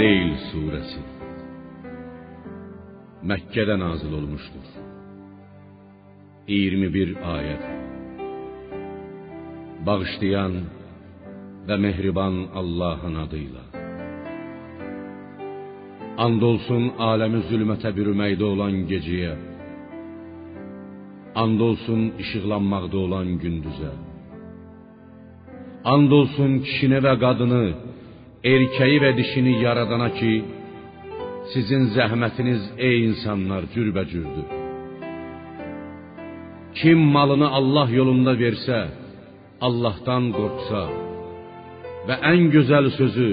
Leyl suresi Məkkədə nazil olmuşdur. 21 ayət. Bağışlayan və mehriban Allahın adıyla. And olsun aləmi zülmətə bürüməkdə olan gecəyə. And olsun işıqlanmaqda olan gündüzə. And olsun kişini və qadını, erkeği və dişini yaradana ki, sizin zəhmətiniz ey insanlar cürbəcürdür. Kim malını Allah yolunda versə, Allahdan qorxsa və ən gözəl sözü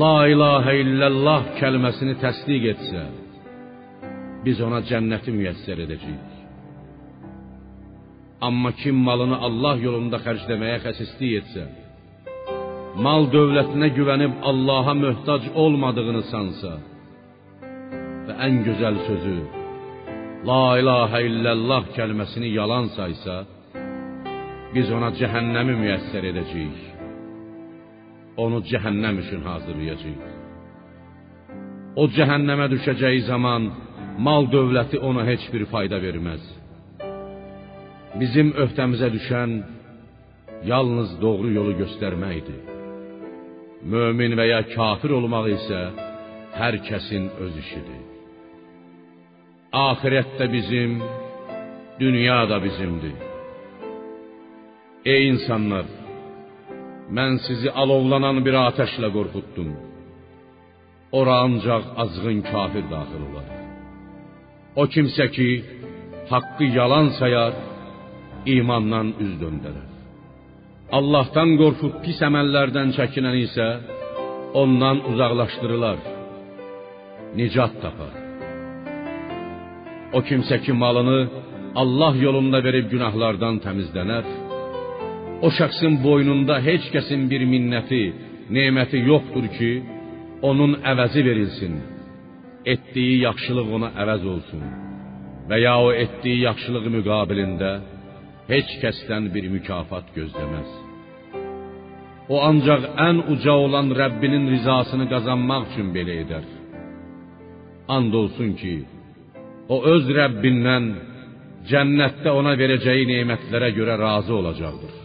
La ilahə illallah kəlməsini təsdiq etsə, biz ona cənnəti müyəssər edəcəyik. Amma kim malını Allah yolunda xərcləməyə xəsislik etsə, mal dövlətinə güvənib Allaha möhtac olmadığını sansa və ən gözəl sözü La ilahə illallah kəlməsini yalan saysa, biz ona cəhənnəmi müyəssər edəcəyik. Onu cəhənnəm üçün hazırlayacağıq. O cəhənnəmə düşəcəyi zaman mal dövləti ona heç bir fayda verməz. Bizim öhdəmizə düşən yalnız doğru yolu göstərməkdir. Mömin və ya kafir olmaq isə hər kəsin öz işidir. Axirətdə bizim, dünya da bizimdir. Ey insanlar, mən sizi alovlanan bir ateşlə qorxutdum. Ora ancaq azğın kafir daxil olar. O kimsə ki, haqqı yalan sayar, imandan üz döndərər. Allahdan qorxub pis əməllərdən çəkinən isə ondan uzaqlaşdırılar. Nicat tapar. O kimsə ki malını Allah yolunda verib günahlardan təmizlənər, o şəxsin boynunda heç kəsin bir minnəti, neməti yoxdur ki, onun əvəzi verilsin. Etdiyi yaxşılıq ona əvəz olsun və ya o etdiyi yaxşılıq müqabilində heç kəsdən bir mükafat gözləməz. O ancaq ən uca olan Rəbbinin rizasını qazanmaq üçün belə edər. And olsun ki, o öz Rəbbindən cənnətdə ona verəcəyi nemətlərə görə razı olacaqdır.